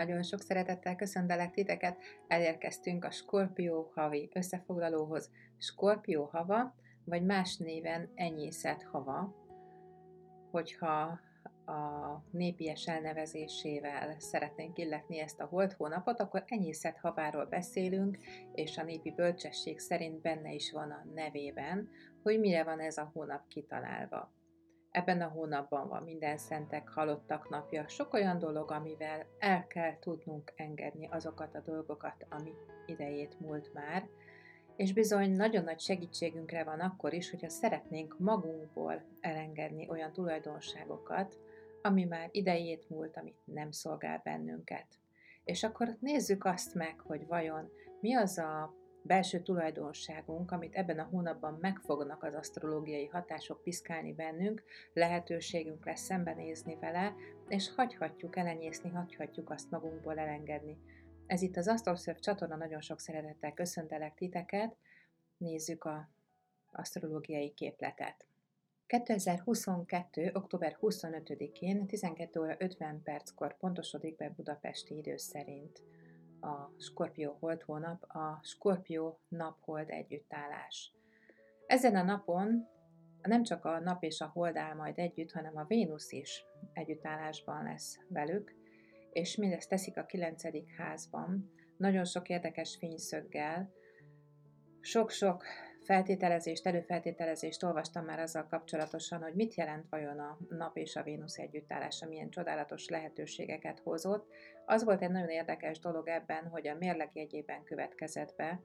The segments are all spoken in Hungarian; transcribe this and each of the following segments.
Nagyon sok szeretettel köszöntelek titeket. Elérkeztünk a Skorpió havi összefoglalóhoz. Skorpió hava, vagy más néven enyészet hava, hogyha a népies elnevezésével szeretnénk illetni ezt a holt hónapot, akkor enyészet haváról beszélünk, és a népi bölcsesség szerint benne is van a nevében, hogy mire van ez a hónap kitalálva. Ebben a hónapban van minden szentek, halottak napja, sok olyan dolog, amivel el kell tudnunk engedni azokat a dolgokat, ami idejét múlt már, és bizony nagyon nagy segítségünkre van akkor is, hogyha szeretnénk magunkból elengedni olyan tulajdonságokat, ami már idejét múlt, amit nem szolgál bennünket. És akkor nézzük azt meg, hogy vajon mi az a belső tulajdonságunk, amit ebben a hónapban megfognak az asztrológiai hatások piszkálni bennünk, lehetőségünk lesz szembenézni vele, és hagyhatjuk elenyészni, hagyhatjuk azt magunkból elengedni. Ez itt az Asztroszörf csatorna, nagyon sok szeretettel köszöntelek titeket, nézzük a asztrológiai képletet. 2022. október 25-én 12 óra 50 perckor pontosodik be budapesti idő szerint a Skorpió hold hónap, a Skorpió naphold együttállás. Ezen a napon nem csak a nap és a hold áll majd együtt, hanem a Vénusz is együttállásban lesz velük, és mindezt teszik a 9. házban, nagyon sok érdekes fényszöggel, sok-sok feltételezést, előfeltételezést olvastam már azzal kapcsolatosan, hogy mit jelent vajon a nap és a Vénusz együttállása, milyen csodálatos lehetőségeket hozott. Az volt egy nagyon érdekes dolog ebben, hogy a mérleg jegyében következett be,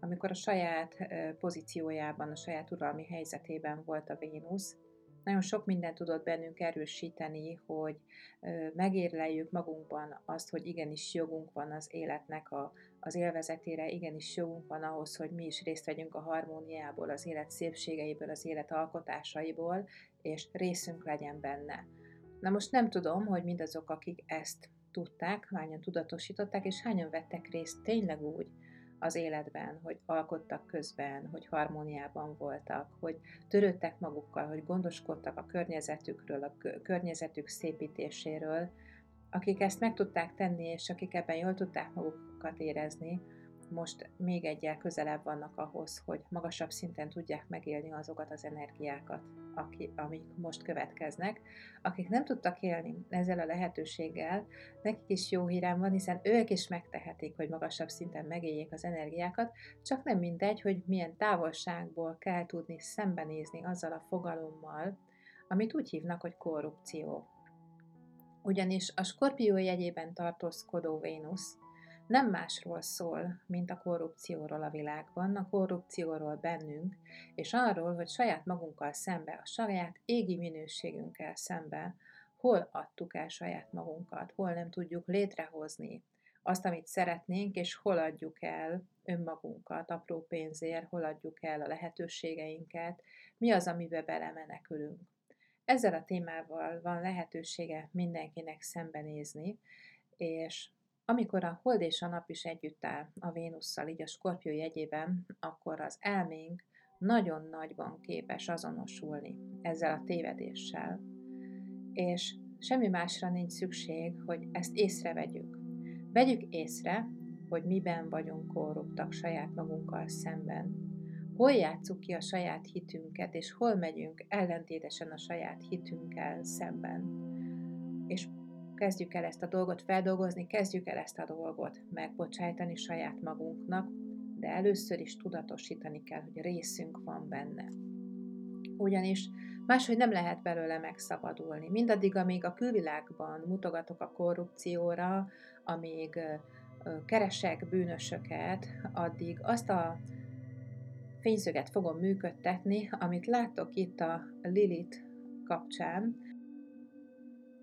amikor a saját pozíciójában, a saját uralmi helyzetében volt a Vénusz, nagyon sok mindent tudott bennünk erősíteni, hogy megérleljük magunkban azt, hogy igenis jogunk van az életnek a, az élvezetére, igenis jogunk van ahhoz, hogy mi is részt vegyünk a harmóniából, az élet szépségeiből, az élet alkotásaiból, és részünk legyen benne. Na most nem tudom, hogy mindazok, akik ezt tudták, hányan tudatosították, és hányan vettek részt tényleg úgy, az életben, hogy alkottak közben, hogy harmóniában voltak, hogy törődtek magukkal, hogy gondoskodtak a környezetükről, a környezetük szépítéséről, akik ezt meg tudták tenni, és akik ebben jól tudták magukat érezni, most még egyel közelebb vannak ahhoz, hogy magasabb szinten tudják megélni azokat az energiákat, aki, amik most következnek. Akik nem tudtak élni ezzel a lehetőséggel, nekik is jó hírem van, hiszen ők is megtehetik, hogy magasabb szinten megéljék az energiákat, csak nem mindegy, hogy milyen távolságból kell tudni szembenézni azzal a fogalommal, amit úgy hívnak, hogy korrupció. Ugyanis a skorpió jegyében tartózkodó Vénusz nem másról szól, mint a korrupcióról a világban, a korrupcióról bennünk, és arról, hogy saját magunkkal szembe, a saját égi minőségünkkel szembe, hol adtuk el saját magunkat, hol nem tudjuk létrehozni azt, amit szeretnénk, és hol adjuk el önmagunkat apró pénzért, hol adjuk el a lehetőségeinket, mi az, amibe belemenekülünk. Ezzel a témával van lehetősége mindenkinek szembenézni, és amikor a hold és a nap is együtt áll a Vénusszal, így a Skorpió jegyében, akkor az elménk nagyon nagyban képes azonosulni ezzel a tévedéssel. És semmi másra nincs szükség, hogy ezt észrevegyük. Vegyük észre, hogy miben vagyunk korruptak saját magunkkal szemben, hol játsszuk ki a saját hitünket, és hol megyünk ellentétesen a saját hitünkkel szemben. És kezdjük el ezt a dolgot feldolgozni, kezdjük el ezt a dolgot megbocsájtani saját magunknak, de először is tudatosítani kell, hogy részünk van benne. Ugyanis máshogy nem lehet belőle megszabadulni. Mindaddig, amíg a külvilágban mutogatok a korrupcióra, amíg keresek bűnösöket, addig azt a fényszöget fogom működtetni, amit látok itt a Lilit kapcsán,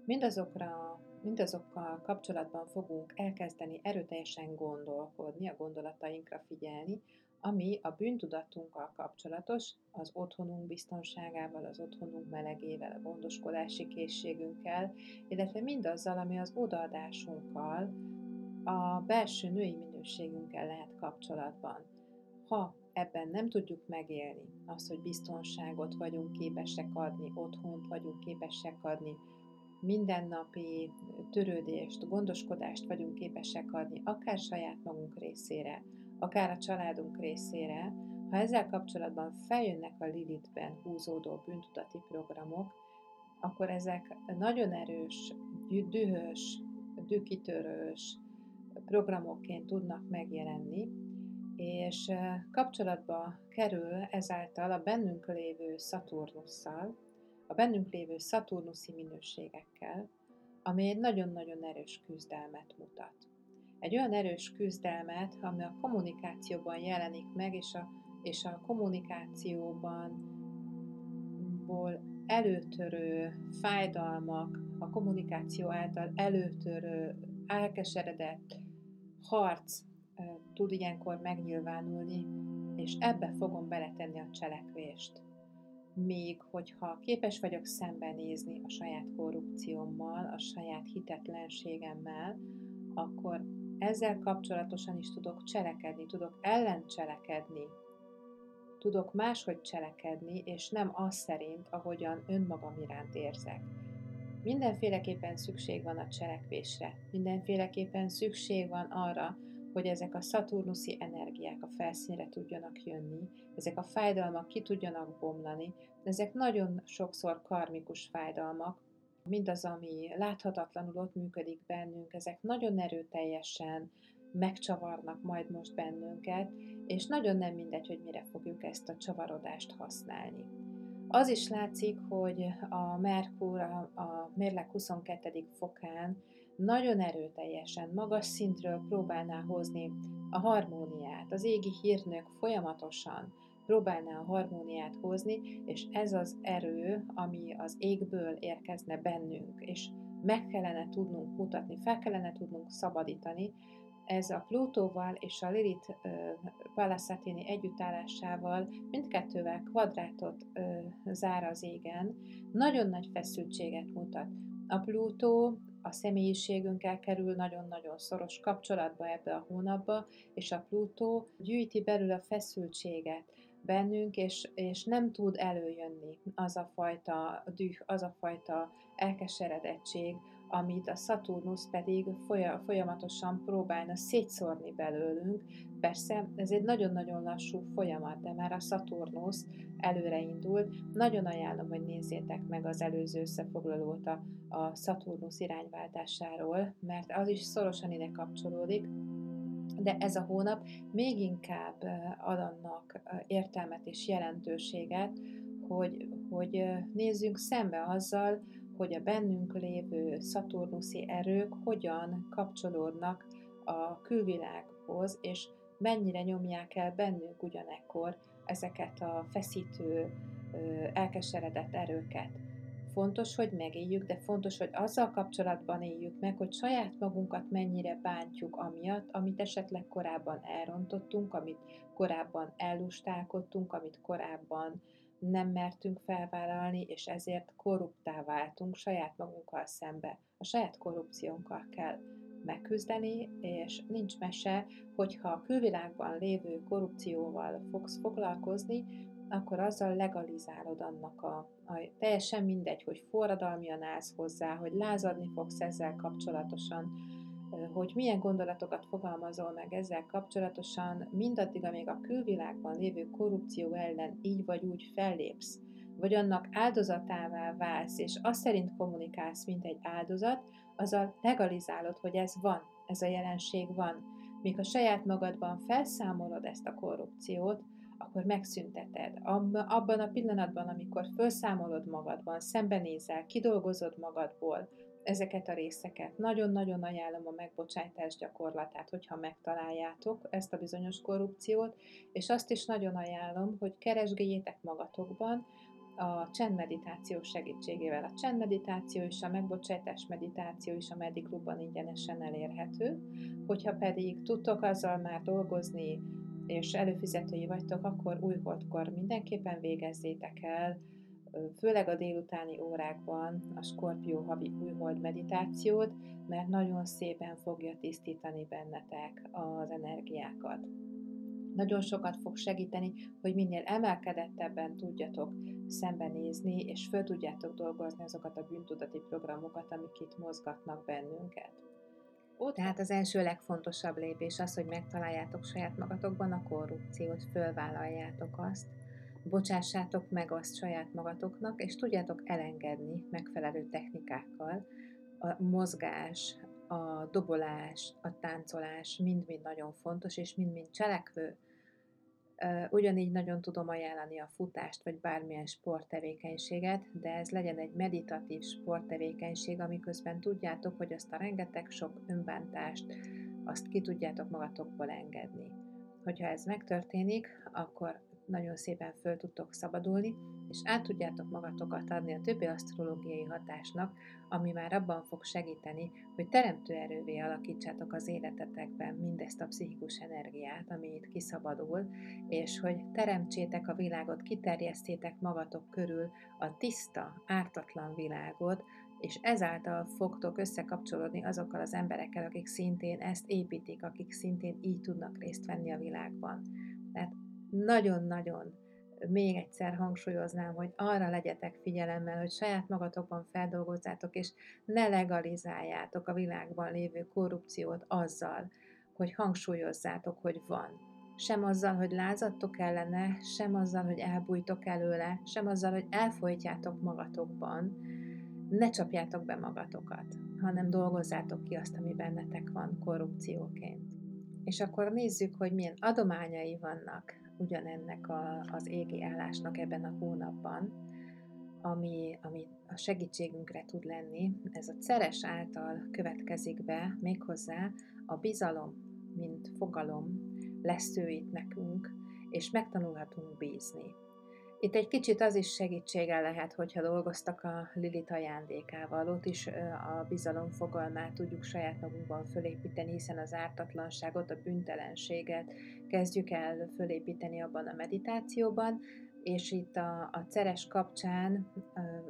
mindazokra mindazokkal kapcsolatban fogunk elkezdeni erőteljesen gondolkodni, a gondolatainkra figyelni, ami a bűntudatunkkal kapcsolatos, az otthonunk biztonságával, az otthonunk melegével, a gondoskodási készségünkkel, illetve mindazzal, ami az odaadásunkkal, a belső női minőségünkkel lehet kapcsolatban. Ha ebben nem tudjuk megélni azt, hogy biztonságot vagyunk képesek adni, otthont vagyunk képesek adni, mindennapi törődést, gondoskodást vagyunk képesek adni, akár saját magunk részére, akár a családunk részére, ha ezzel kapcsolatban feljönnek a Lilithben húzódó bűntudati programok, akkor ezek nagyon erős, dühös, dükitörős programokként tudnak megjelenni, és kapcsolatba kerül ezáltal a bennünk lévő Szaturnusszal, a bennünk lévő szaturnuszi minőségekkel, ami egy nagyon-nagyon erős küzdelmet mutat. Egy olyan erős küzdelmet, ami a kommunikációban jelenik meg, és a, és a kommunikációban előtörő fájdalmak, a kommunikáció által előtörő, elkeseredett harc tud ilyenkor megnyilvánulni, és ebbe fogom beletenni a cselekvést. Még hogyha képes vagyok szembenézni a saját korrupciómmal, a saját hitetlenségemmel, akkor ezzel kapcsolatosan is tudok cselekedni, tudok ellencselekedni, tudok máshogy cselekedni, és nem az szerint, ahogyan önmagam iránt érzek. Mindenféleképpen szükség van a cselekvésre, mindenféleképpen szükség van arra, hogy ezek a szaturnuszi energiák a felszínre tudjanak jönni, ezek a fájdalmak ki tudjanak bomlani, ezek nagyon sokszor karmikus fájdalmak, mindaz, ami láthatatlanul ott működik bennünk, ezek nagyon erőteljesen megcsavarnak majd most bennünket, és nagyon nem mindegy, hogy mire fogjuk ezt a csavarodást használni. Az is látszik, hogy a Merkur a, a mérleg 22. fokán nagyon erőteljesen, magas szintről próbálná hozni a harmóniát. Az égi hírnök folyamatosan próbálná a harmóniát hozni, és ez az erő, ami az égből érkezne bennünk, és meg kellene tudnunk mutatni, fel kellene tudnunk szabadítani, ez a Plutóval és a Lilith Palasatini együttállásával mindkettővel kvadrátot ö, zár az égen, nagyon nagy feszültséget mutat. A Plutó a személyiségünkkel kerül nagyon-nagyon szoros kapcsolatba ebbe a hónapba, és a Plutó gyűjti belül a feszültséget bennünk, és, és nem tud előjönni az a fajta düh, az a fajta elkeseredettség, amit a Saturnus pedig folyamatosan próbálna szétszórni belőlünk. Persze ez egy nagyon-nagyon lassú folyamat, de már a Saturnus előre indult. Nagyon ajánlom, hogy nézzétek meg az előző összefoglalót a, a Saturnus irányváltásáról, mert az is szorosan ide kapcsolódik, de ez a hónap még inkább ad annak értelmet és jelentőséget, hogy, hogy nézzünk szembe azzal, hogy a bennünk lévő szaturnuszi erők hogyan kapcsolódnak a külvilághoz, és mennyire nyomják el bennünk ugyanekkor ezeket a feszítő, elkeseredett erőket. Fontos, hogy megéljük, de fontos, hogy azzal kapcsolatban éljük meg, hogy saját magunkat mennyire bántjuk amiatt, amit esetleg korábban elrontottunk, amit korábban ellustálkodtunk, amit korábban nem mertünk felvállalni, és ezért korruptá váltunk saját magunkkal szembe. A saját korrupciónkkal kell megküzdeni, és nincs mese, hogyha a külvilágban lévő korrupcióval fogsz foglalkozni, akkor azzal legalizálod annak a, a teljesen mindegy, hogy forradalmian állsz hozzá, hogy lázadni fogsz ezzel kapcsolatosan, hogy milyen gondolatokat fogalmazol meg ezzel kapcsolatosan, mindaddig, amíg a külvilágban lévő korrupció ellen így vagy úgy fellépsz, vagy annak áldozatává válsz, és azt szerint kommunikálsz, mint egy áldozat, azzal legalizálod, hogy ez van, ez a jelenség van. Míg a saját magadban felszámolod ezt a korrupciót, akkor megszünteted. Abban a pillanatban, amikor felszámolod magadban, szembenézel, kidolgozod magadból, ezeket a részeket. Nagyon-nagyon ajánlom a megbocsájtás gyakorlatát, hogyha megtaláljátok ezt a bizonyos korrupciót, és azt is nagyon ajánlom, hogy keresgéljétek magatokban, a csendmeditáció segítségével. A csendmeditáció és a megbocsájtás meditáció is a Mediklubban ingyenesen elérhető. Hogyha pedig tudtok azzal már dolgozni, és előfizetői vagytok, akkor újholdkor mindenképpen végezzétek el főleg a délutáni órákban a Skorpió havi újhold meditációt, mert nagyon szépen fogja tisztítani bennetek az energiákat. nagyon sokat fog segíteni, hogy minél emelkedettebben tudjatok szembenézni, és föl tudjátok dolgozni azokat a bűntudati programokat, amik itt mozgatnak bennünket. Ó, tehát az első legfontosabb lépés az, hogy megtaláljátok saját magatokban a korrupciót, fölvállaljátok azt, bocsássátok meg azt saját magatoknak, és tudjátok elengedni megfelelő technikákkal a mozgás, a dobolás, a táncolás mind-mind nagyon fontos, és mind-mind cselekvő. Ugyanígy nagyon tudom ajánlani a futást, vagy bármilyen sporttevékenységet, de ez legyen egy meditatív sporttevékenység, amiközben tudjátok, hogy azt a rengeteg sok önbántást, azt ki tudjátok magatokból engedni. Hogyha ez megtörténik, akkor nagyon szépen föl tudtok szabadulni, és át tudjátok magatokat adni a többi asztrológiai hatásnak, ami már abban fog segíteni, hogy teremtő erővé alakítsátok az életetekben mindezt a pszichikus energiát, ami itt kiszabadul, és hogy teremtsétek a világot, kiterjesztétek magatok körül a tiszta, ártatlan világot, és ezáltal fogtok összekapcsolódni azokkal az emberekkel, akik szintén ezt építik, akik szintén így tudnak részt venni a világban. Tehát nagyon-nagyon még egyszer hangsúlyoznám, hogy arra legyetek figyelemmel, hogy saját magatokban feldolgozzátok, és ne legalizáljátok a világban lévő korrupciót azzal, hogy hangsúlyozzátok, hogy van. Sem azzal, hogy lázadtok ellene, sem azzal, hogy elbújtok előle, sem azzal, hogy elfolytjátok magatokban. Ne csapjátok be magatokat, hanem dolgozzátok ki azt, ami bennetek van korrupcióként. És akkor nézzük, hogy milyen adományai vannak ugyanennek a, az égi állásnak ebben a hónapban, ami, ami a segítségünkre tud lenni. Ez a Ceres által következik be méghozzá a bizalom, mint fogalom lesz ő itt nekünk, és megtanulhatunk bízni. Itt egy kicsit az is segítsége lehet, hogyha dolgoztak a Lilit ajándékával. Ott is a bizalom fogalmát tudjuk saját magunkban fölépíteni, hiszen az ártatlanságot, a büntelenséget kezdjük el fölépíteni abban a meditációban, és itt a, a Ceres kapcsán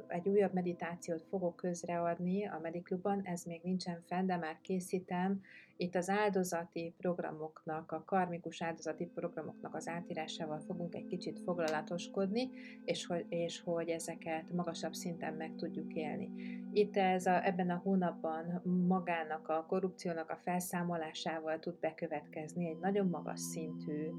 egy újabb meditációt fogok közreadni a Mediklubban, ez még nincsen fenn, de már készítem. Itt az áldozati programoknak, a karmikus áldozati programoknak az átírásával fogunk egy kicsit foglalatoskodni, és hogy, és hogy ezeket magasabb szinten meg tudjuk élni. Itt ez a, ebben a hónapban magának a korrupciónak a felszámolásával tud bekövetkezni egy nagyon magas szintű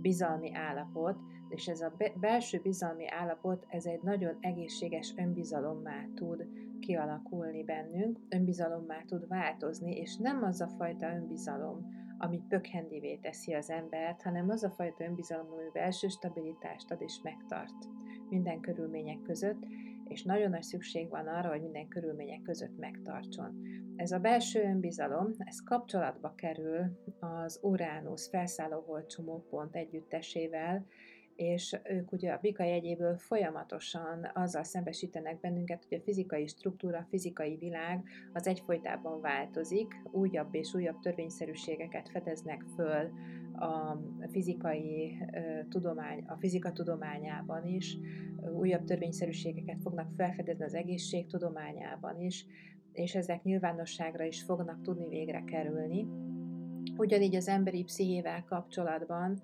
bizalmi állapot, és ez a belső bizalmi állapot, ez egy nagyon egészséges önbizalommá tud kialakulni bennünk, önbizalommá tud változni, és nem az a fajta önbizalom, ami pökhendivé teszi az embert, hanem az a fajta önbizalom, ami belső stabilitást ad és megtart minden körülmények között, és nagyon nagy szükség van arra, hogy minden körülmények között megtartson. Ez a belső önbizalom, ez kapcsolatba kerül az Uránusz felszálló csomópont együttesével, és ők ugye a bika jegyéből folyamatosan azzal szembesítenek bennünket, hogy a fizikai struktúra, a fizikai világ az egyfolytában változik, újabb és újabb törvényszerűségeket fedeznek föl a fizikai tudomány, a fizika tudományában is, újabb törvényszerűségeket fognak felfedezni az egészség tudományában is, és ezek nyilvánosságra is fognak tudni végre kerülni. Ugyanígy az emberi pszichével kapcsolatban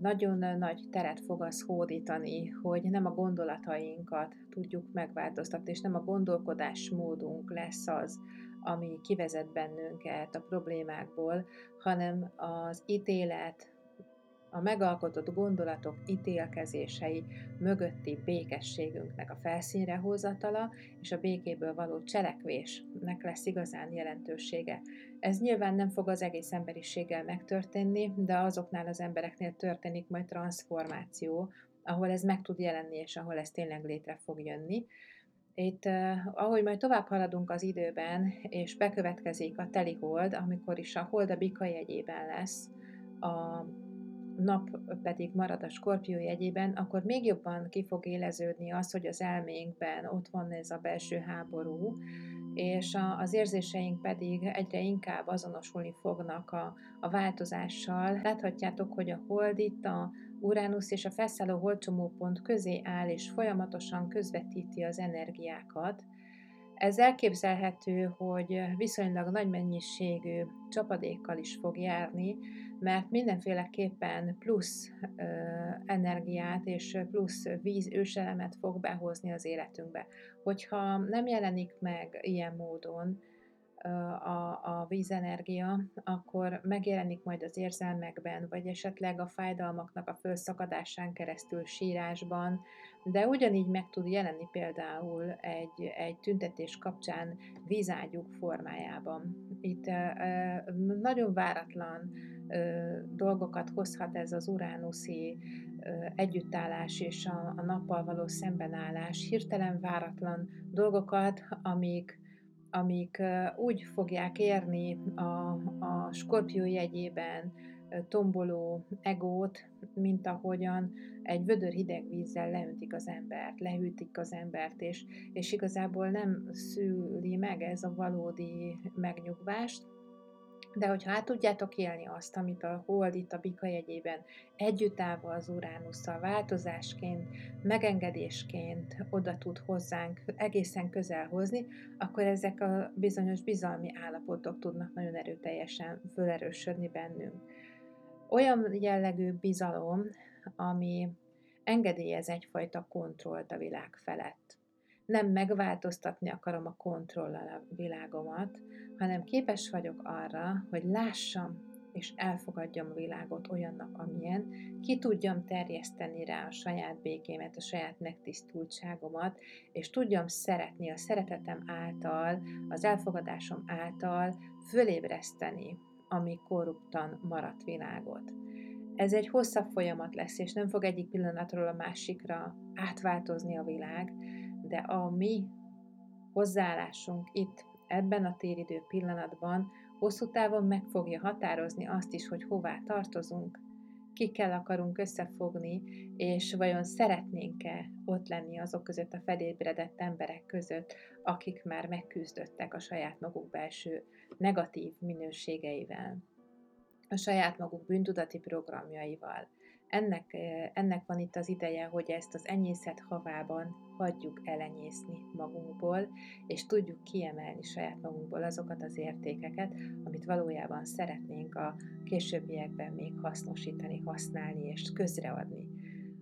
nagyon nagy teret fog az hódítani, hogy nem a gondolatainkat tudjuk megváltoztatni, és nem a gondolkodásmódunk lesz az, ami kivezet bennünket a problémákból, hanem az ítélet, a megalkotott gondolatok ítélkezései mögötti békességünknek a felszínre hozatala, és a békéből való cselekvésnek lesz igazán jelentősége. Ez nyilván nem fog az egész emberiséggel megtörténni, de azoknál az embereknél történik majd transformáció, ahol ez meg tud jelenni, és ahol ez tényleg létre fog jönni. Itt, ahogy majd tovább haladunk az időben, és bekövetkezik a teli hold, amikor is a hold a bika jegyében lesz, a nap pedig marad a skorpió jegyében, akkor még jobban ki fog éleződni az, hogy az elménkben ott van ez a belső háború, és a, az érzéseink pedig egyre inkább azonosulni fognak a, a változással. Láthatjátok, hogy a hold itt a Uránusz és a felszálló holdcsomópont közé áll, és folyamatosan közvetíti az energiákat, Ez elképzelhető, hogy viszonylag nagy mennyiségű csapadékkal is fog járni, mert mindenféleképpen plusz ö, energiát és plusz víz őselemet fog behozni az életünkbe. Hogyha nem jelenik meg ilyen módon, a, a vízenergia, akkor megjelenik majd az érzelmekben, vagy esetleg a fájdalmaknak a fölszakadásán keresztül sírásban, de ugyanígy meg tud jelenni például egy, egy tüntetés kapcsán vízágyuk formájában. Itt nagyon váratlan dolgokat hozhat ez az uránuszi együttállás és a, a nappal való szembenállás, hirtelen váratlan dolgokat, amik amik úgy fogják érni a, a skorpió jegyében tomboló egót, mint ahogyan egy vödör hideg vízzel leöntik az embert, lehűtik az embert, és, és igazából nem szüli meg ez a valódi megnyugvást, de hogyha át tudjátok élni azt, amit a hold itt a bika jegyében együtt állva az Uránusszal változásként, megengedésként oda tud hozzánk egészen közel hozni, akkor ezek a bizonyos bizalmi állapotok tudnak nagyon erőteljesen fölerősödni bennünk. Olyan jellegű bizalom, ami engedélyez egyfajta kontrollt a világ felett. Nem megváltoztatni akarom a kontrollal a világomat, hanem képes vagyok arra, hogy lássam és elfogadjam a világot olyannak, amilyen, ki tudjam terjeszteni rá a saját békémet, a saját megtisztultságomat, és tudjam szeretni a szeretetem által, az elfogadásom által fölébreszteni a mi korruptan maradt világot. Ez egy hosszabb folyamat lesz, és nem fog egyik pillanatról a másikra átváltozni a világ, de a mi hozzáállásunk itt, ebben a téridő pillanatban hosszú távon meg fogja határozni azt is, hogy hová tartozunk, kikkel akarunk összefogni, és vajon szeretnénk-e ott lenni azok között a felébredett emberek között, akik már megküzdöttek a saját maguk belső negatív minőségeivel, a saját maguk bűntudati programjaival, ennek, ennek van itt az ideje, hogy ezt az enyészet havában hagyjuk elenyészni magunkból, és tudjuk kiemelni saját magunkból azokat az értékeket, amit valójában szeretnénk a későbbiekben még hasznosítani, használni és közreadni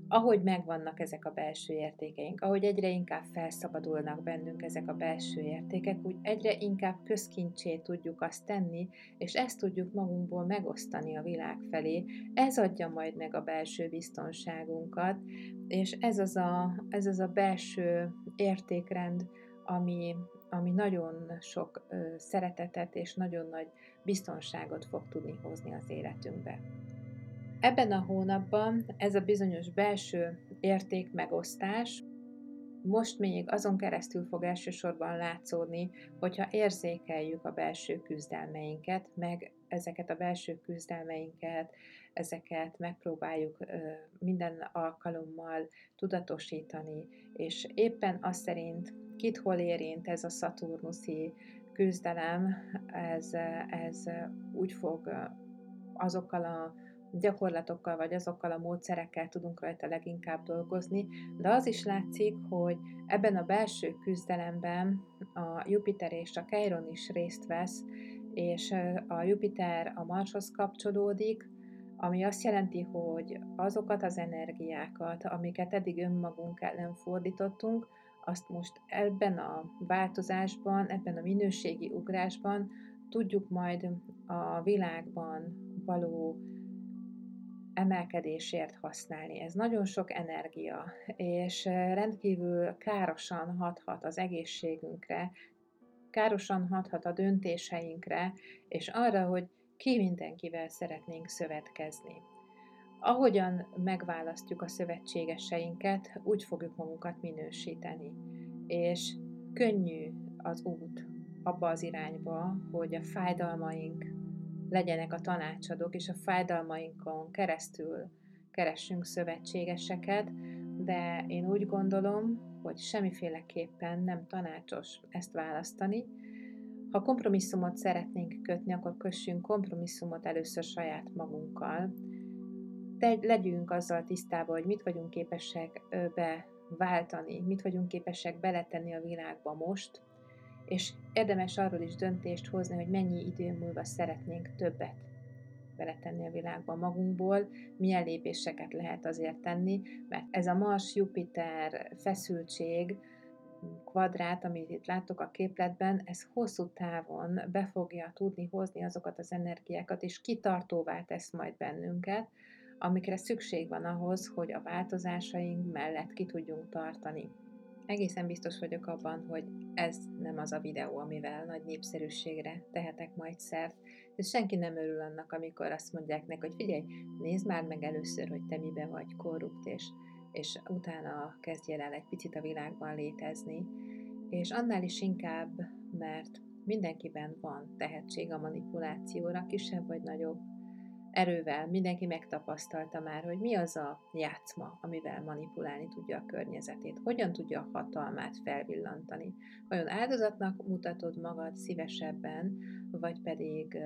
ahogy megvannak ezek a belső értékeink, ahogy egyre inkább felszabadulnak bennünk ezek a belső értékek, úgy egyre inkább közkincsé tudjuk azt tenni, és ezt tudjuk magunkból megosztani a világ felé. Ez adja majd meg a belső biztonságunkat, és ez az a, ez az a belső értékrend, ami, ami nagyon sok szeretetet és nagyon nagy biztonságot fog tudni hozni az életünkbe. Ebben a hónapban ez a bizonyos belső értékmegosztás most még azon keresztül fog elsősorban látszódni, hogyha érzékeljük a belső küzdelmeinket, meg ezeket a belső küzdelmeinket, ezeket megpróbáljuk minden alkalommal tudatosítani, és éppen azt szerint kit hol érint ez a szaturnuszi küzdelem, ez, ez úgy fog azokkal a gyakorlatokkal vagy azokkal a módszerekkel tudunk rajta leginkább dolgozni, de az is látszik, hogy ebben a belső küzdelemben a Jupiter és a Chiron is részt vesz, és a Jupiter a Marshoz kapcsolódik, ami azt jelenti, hogy azokat az energiákat, amiket eddig önmagunk ellen fordítottunk, azt most ebben a változásban, ebben a minőségi ugrásban tudjuk majd a világban való emelkedésért használni. Ez nagyon sok energia, és rendkívül károsan hathat az egészségünkre, károsan hathat a döntéseinkre, és arra, hogy ki mindenkivel szeretnénk szövetkezni. Ahogyan megválasztjuk a szövetségeseinket, úgy fogjuk magunkat minősíteni. És könnyű az út abba az irányba, hogy a fájdalmaink, legyenek a tanácsadók, és a fájdalmainkon keresztül keressünk szövetségeseket, de én úgy gondolom, hogy semmiféleképpen nem tanácsos ezt választani. Ha kompromisszumot szeretnénk kötni, akkor kössünk kompromisszumot először saját magunkkal. De legyünk azzal tisztában, hogy mit vagyunk képesek beváltani, mit vagyunk képesek beletenni a világba most, és érdemes arról is döntést hozni, hogy mennyi idő múlva szeretnénk többet beletenni a világba magunkból, milyen lépéseket lehet azért tenni, mert ez a Mars-Jupiter feszültség, kvadrát, amit itt látok a képletben, ez hosszú távon be fogja tudni hozni azokat az energiákat, és kitartóvá tesz majd bennünket, amikre szükség van ahhoz, hogy a változásaink mellett ki tudjunk tartani. Egészen biztos vagyok abban, hogy ez nem az a videó, amivel nagy népszerűségre tehetek majd szert, és senki nem örül annak, amikor azt mondják neki, hogy figyelj, nézd már meg először, hogy te mibe vagy korrupt, és, és utána kezdjél el egy picit a világban létezni. És annál is inkább, mert mindenkiben van tehetség a manipulációra, kisebb vagy nagyobb erővel mindenki megtapasztalta már, hogy mi az a játszma, amivel manipulálni tudja a környezetét, hogyan tudja a hatalmát felvillantani. Vajon áldozatnak mutatod magad szívesebben, vagy pedig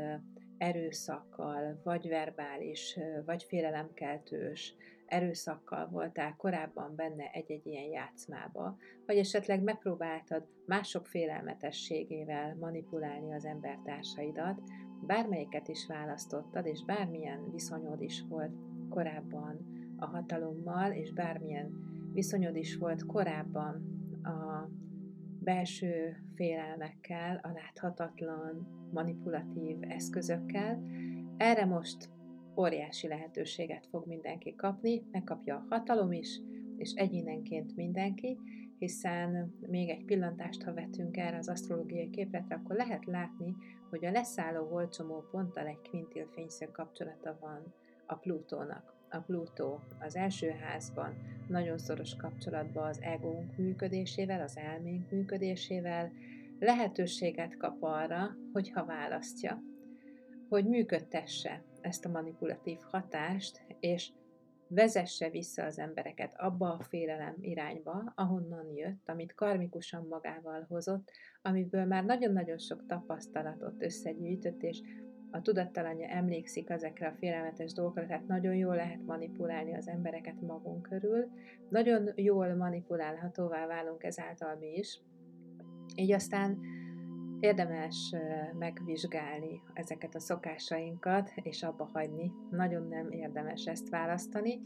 erőszakkal, vagy verbális, vagy félelemkeltős erőszakkal voltál korábban benne egy-egy ilyen játszmába, vagy esetleg megpróbáltad mások félelmetességével manipulálni az embertársaidat, bármelyiket is választottad, és bármilyen viszonyod is volt korábban a hatalommal, és bármilyen viszonyod is volt korábban a belső félelmekkel, a láthatatlan, manipulatív eszközökkel, erre most óriási lehetőséget fog mindenki kapni, megkapja a hatalom is, és egyénenként mindenki, hiszen még egy pillantást, ha vetünk erre az asztrológiai képletre, akkor lehet látni, hogy a leszálló holcsomó ponttal egy kvintil fényszög kapcsolata van a Plutónak. A Plutó az első házban nagyon szoros kapcsolatban az egónk működésével, az elménk működésével, lehetőséget kap arra, hogyha választja, hogy működtesse ezt a manipulatív hatást, és vezesse vissza az embereket abba a félelem irányba, ahonnan jött, amit karmikusan magával hozott, amiből már nagyon-nagyon sok tapasztalatot összegyűjtött, és a tudattalanja emlékszik ezekre a félelmetes dolgokra, tehát nagyon jól lehet manipulálni az embereket magunk körül, nagyon jól manipulálhatóvá válunk ezáltal mi is, így aztán érdemes megvizsgálni ezeket a szokásainkat, és abba hagyni. Nagyon nem érdemes ezt választani,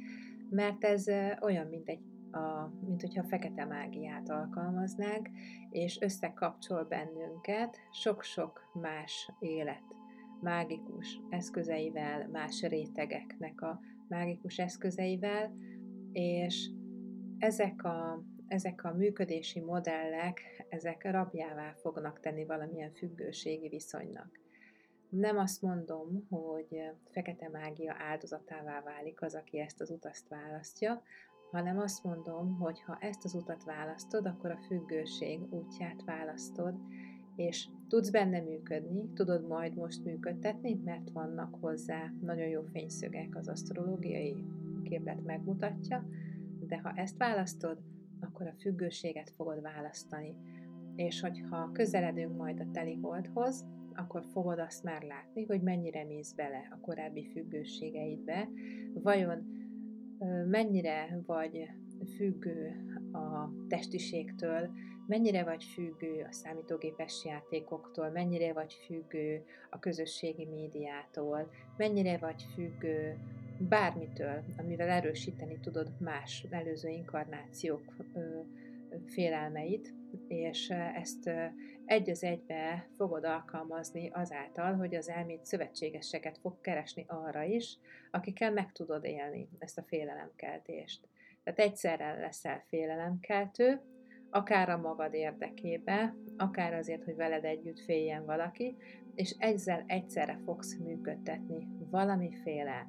mert ez olyan, mint egy a, mint hogyha fekete mágiát alkalmaznánk, és összekapcsol bennünket sok-sok más élet mágikus eszközeivel, más rétegeknek a mágikus eszközeivel, és ezek a ezek a működési modellek, ezek rabjává fognak tenni valamilyen függőségi viszonynak. Nem azt mondom, hogy fekete mágia áldozatává válik az, aki ezt az utaszt választja, hanem azt mondom, hogy ha ezt az utat választod, akkor a függőség útját választod, és tudsz benne működni, tudod majd most működtetni, mert vannak hozzá nagyon jó fényszögek, az asztrológiai képlet megmutatja, de ha ezt választod, akkor a függőséget fogod választani. És hogyha közeledünk majd a teli holdhoz, akkor fogod azt már látni, hogy mennyire mész bele a korábbi függőségeidbe, vajon mennyire vagy függő a testiségtől, mennyire vagy függő a számítógépes játékoktól, mennyire vagy függő a közösségi médiától, mennyire vagy függő bármitől, amivel erősíteni tudod más előző inkarnációk félelmeit, és ezt egy az egybe fogod alkalmazni azáltal, hogy az elmét szövetségeseket fog keresni arra is, akikkel meg tudod élni ezt a félelemkeltést. Tehát egyszerre leszel félelemkeltő, akár a magad érdekébe, akár azért, hogy veled együtt féljen valaki, és ezzel egyszerre fogsz működtetni valamiféle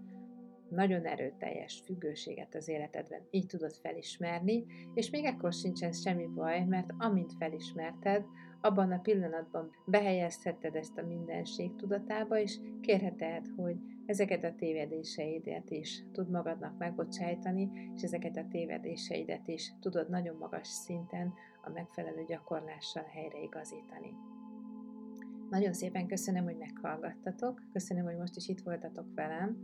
nagyon erőteljes függőséget az életedben így tudod felismerni, és még ekkor sincsen semmi baj, mert amint felismerted, abban a pillanatban behelyezheted ezt a mindenség tudatába, és kérheted, hogy ezeket a tévedéseidet is tud magadnak megbocsájtani, és ezeket a tévedéseidet is tudod nagyon magas szinten a megfelelő gyakorlással helyreigazítani. Nagyon szépen köszönöm, hogy meghallgattatok, köszönöm, hogy most is itt voltatok velem,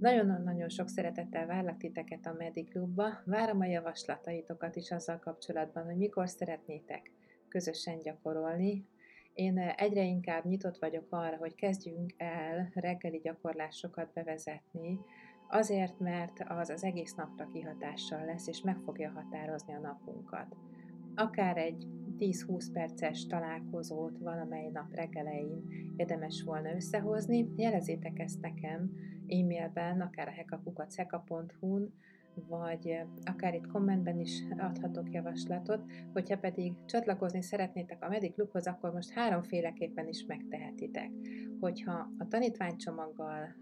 nagyon-nagyon sok szeretettel várlak titeket a Medi Klubba, várom a javaslataitokat is azzal kapcsolatban, hogy mikor szeretnétek közösen gyakorolni. Én egyre inkább nyitott vagyok arra, hogy kezdjünk el reggeli gyakorlásokat bevezetni, azért, mert az az egész napra kihatással lesz, és meg fogja határozni a napunkat. Akár egy 10-20 perces találkozót valamely nap reggelein érdemes volna összehozni, jelezzétek ezt nekem e-mailben, akár a hekakukacheka.hu-n, vagy akár itt kommentben is adhatok javaslatot, hogyha pedig csatlakozni szeretnétek a Mediklubhoz, akkor most háromféleképpen is megtehetitek. Hogyha a tanítványcsomaggal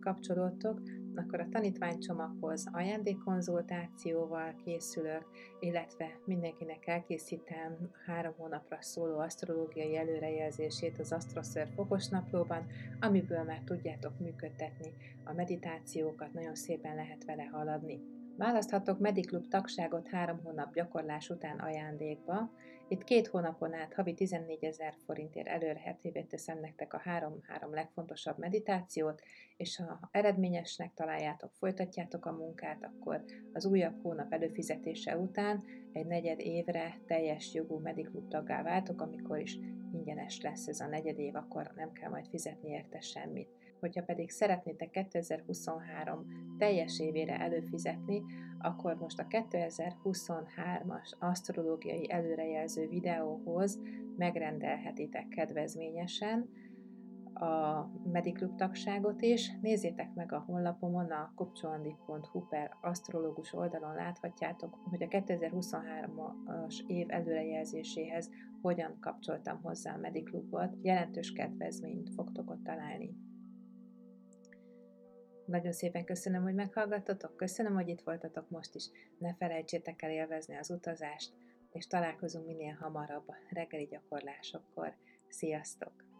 kapcsolódtok, akkor a tanítványcsomaghoz ajándékkonzultációval készülök, illetve mindenkinek elkészítem három hónapra szóló asztrológiai előrejelzését az Astroször fokosnaplóban, amiből már tudjátok működtetni a meditációkat, nagyon szépen lehet vele haladni. Választhatok Mediklub tagságot három hónap gyakorlás után ajándékba. Itt két hónapon át havi 14 ezer forintért előrehetővé teszem nektek a három-három legfontosabb meditációt, és ha eredményesnek találjátok, folytatjátok a munkát, akkor az újabb hónap előfizetése után egy negyed évre teljes jogú Mediklub taggá váltok, amikor is ingyenes lesz ez a negyed év, akkor nem kell majd fizetni érte semmit. Hogyha pedig szeretnétek 2023 teljes évére előfizetni, akkor most a 2023-as asztrológiai előrejelző videóhoz megrendelhetitek kedvezményesen a Mediklub tagságot is. Nézzétek meg a honlapomon, a kopcsolandi.hu per asztrológus oldalon láthatjátok, hogy a 2023-as év előrejelzéséhez hogyan kapcsoltam hozzá a Mediklubot. Jelentős kedvezményt fogtok ott találni. Nagyon szépen köszönöm, hogy meghallgattatok, köszönöm, hogy itt voltatok most is. Ne felejtsétek el élvezni az utazást, és találkozunk minél hamarabb reggeli gyakorlásokkor. Sziasztok!